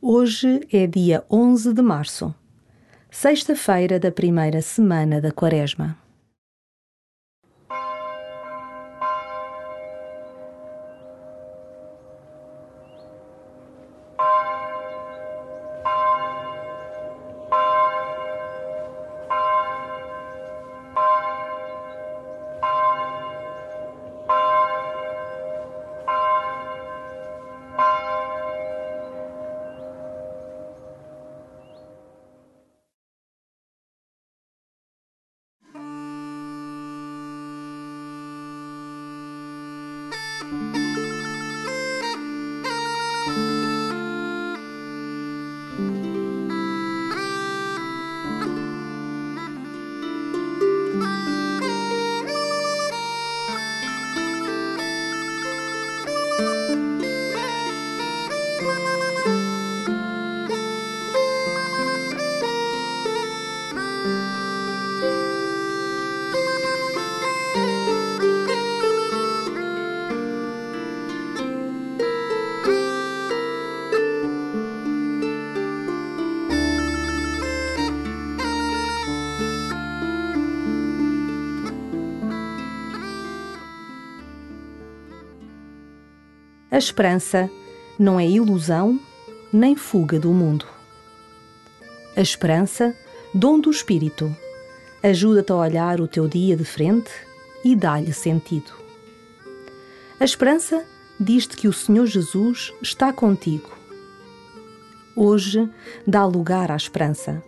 Hoje é dia 11 de março, sexta-feira da primeira semana da Quaresma. A esperança não é ilusão nem fuga do mundo. A esperança, dom do Espírito, ajuda-te a olhar o teu dia de frente e dá-lhe sentido. A esperança diz-te que o Senhor Jesus está contigo. Hoje dá lugar à esperança.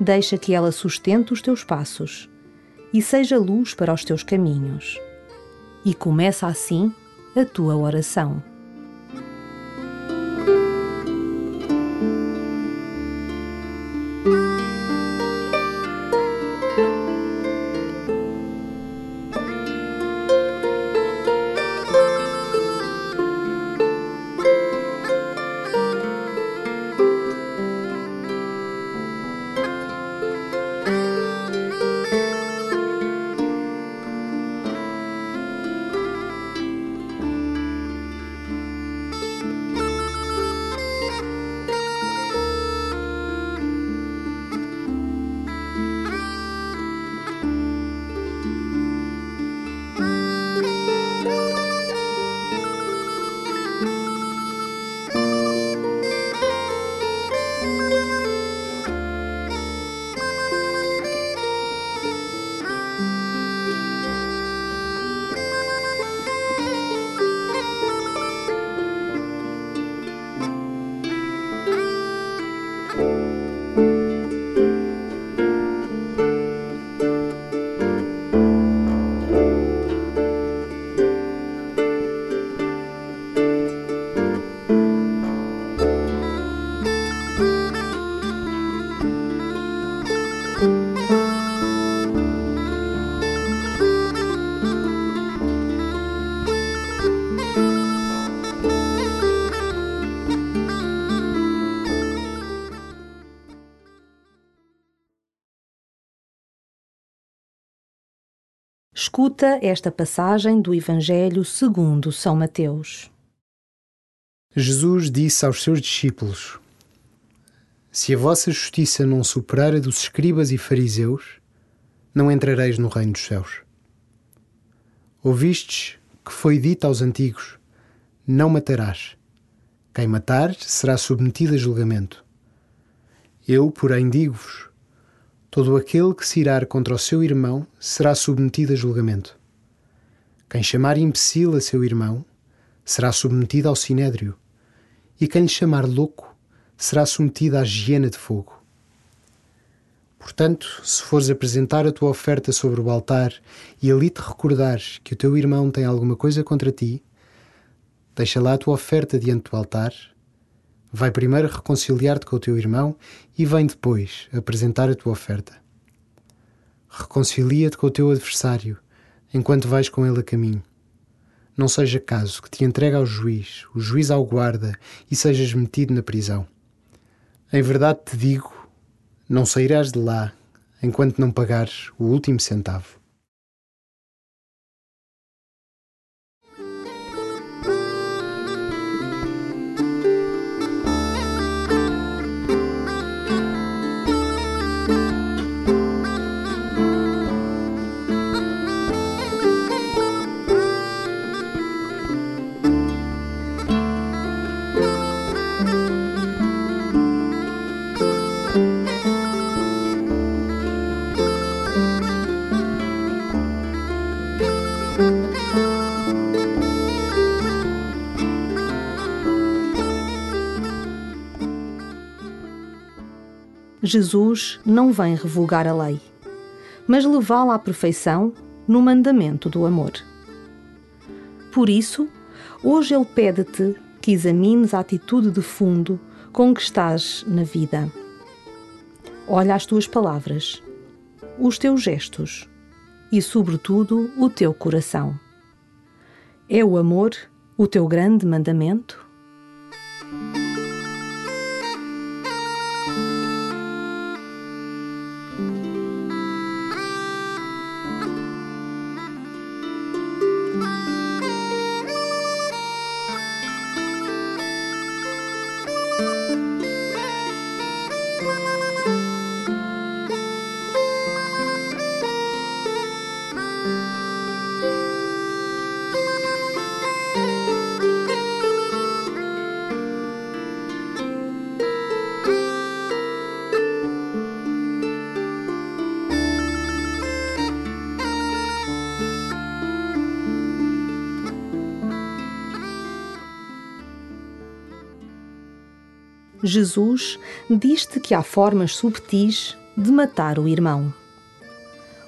Deixa que ela sustente os teus passos e seja luz para os teus caminhos. E começa assim a tua oração. Escuta esta passagem do Evangelho segundo São Mateus. Jesus disse aos seus discípulos: Se a vossa justiça não superar a dos escribas e fariseus, não entrareis no reino dos céus. Ouvistes que foi dito aos antigos: Não matarás. Quem matar será submetido a julgamento. Eu, porém, digo-vos: Todo aquele que se irar contra o seu irmão será submetido a julgamento. Quem chamar imbecil a seu irmão será submetido ao sinédrio, e quem lhe chamar louco será submetido à hiena de fogo. Portanto, se fores apresentar a tua oferta sobre o altar e ali te recordares que o teu irmão tem alguma coisa contra ti, deixa lá a tua oferta diante do altar Vai primeiro reconciliar-te com o teu irmão e vem depois apresentar a tua oferta. Reconcilia-te com o teu adversário enquanto vais com ele a caminho. Não seja caso que te entregue ao juiz, o juiz ao guarda e sejas metido na prisão. Em verdade te digo, não sairás de lá enquanto não pagares o último centavo. Jesus não vem revogar a lei, mas levá-la à perfeição no mandamento do amor. Por isso, hoje Ele pede-te que examines a atitude de fundo com que estás na vida. Olha as tuas palavras, os teus gestos e, sobretudo, o teu coração. É o amor o teu grande mandamento? Jesus diz-te que há formas subtis de matar o irmão.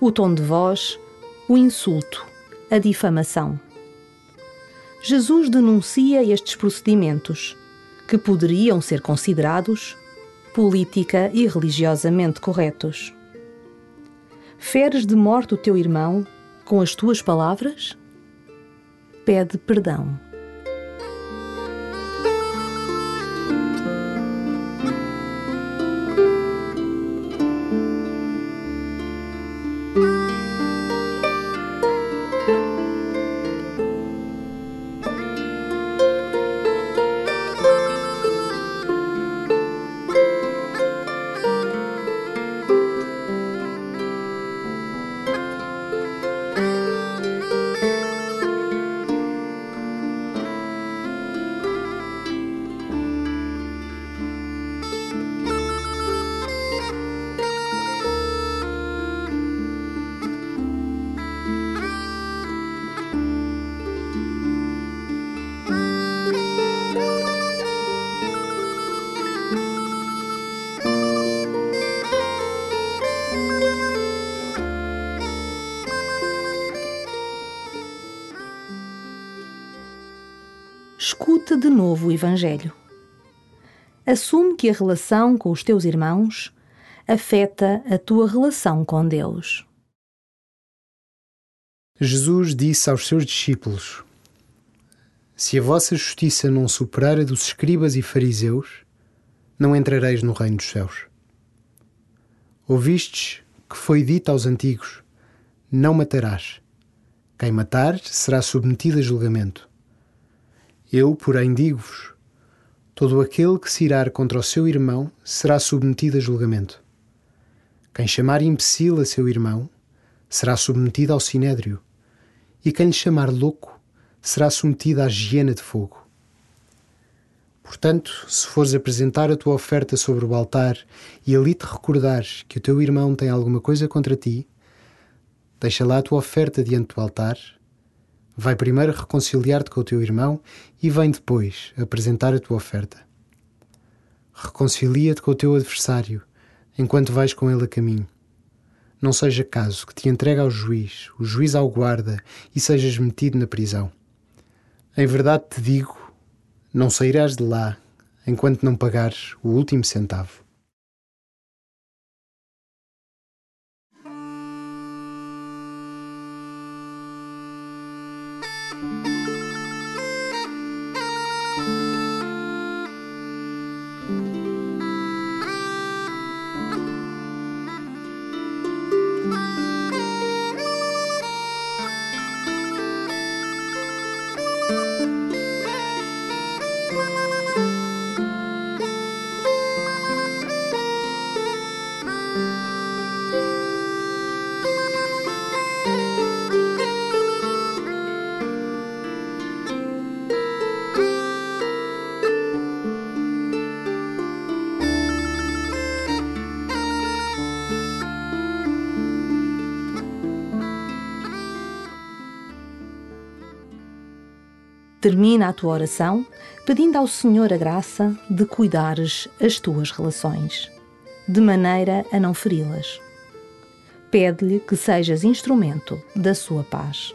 O tom de voz, o insulto, a difamação. Jesus denuncia estes procedimentos, que poderiam ser considerados política e religiosamente corretos. Feres de morte o teu irmão com as tuas palavras? Pede perdão. De novo o Evangelho. Assume que a relação com os teus irmãos afeta a tua relação com Deus. Jesus disse aos seus discípulos: Se a vossa justiça não superar a dos escribas e fariseus, não entrareis no reino dos céus. Ouvistes que foi dito aos antigos: Não matarás. Quem matar será submetido a julgamento. Eu, porém, digo-vos: todo aquele que se irar contra o seu irmão será submetido a julgamento. Quem chamar imbecil a seu irmão será submetido ao sinédrio, e quem lhe chamar louco será submetido à hiena de fogo. Portanto, se fores apresentar a tua oferta sobre o altar e ali te recordares que o teu irmão tem alguma coisa contra ti, deixa lá a tua oferta diante do altar Vai primeiro reconciliar-te com o teu irmão e vem depois apresentar a tua oferta. Reconcilia-te com o teu adversário enquanto vais com ele a caminho. Não seja caso que te entregue ao juiz, o juiz ao guarda e sejas metido na prisão. Em verdade te digo, não sairás de lá enquanto não pagares o último centavo. Termina a tua oração pedindo ao Senhor a graça de cuidares as tuas relações. de maneira a não feri-las. Pede-lhe que sejas instrumento da sua paz.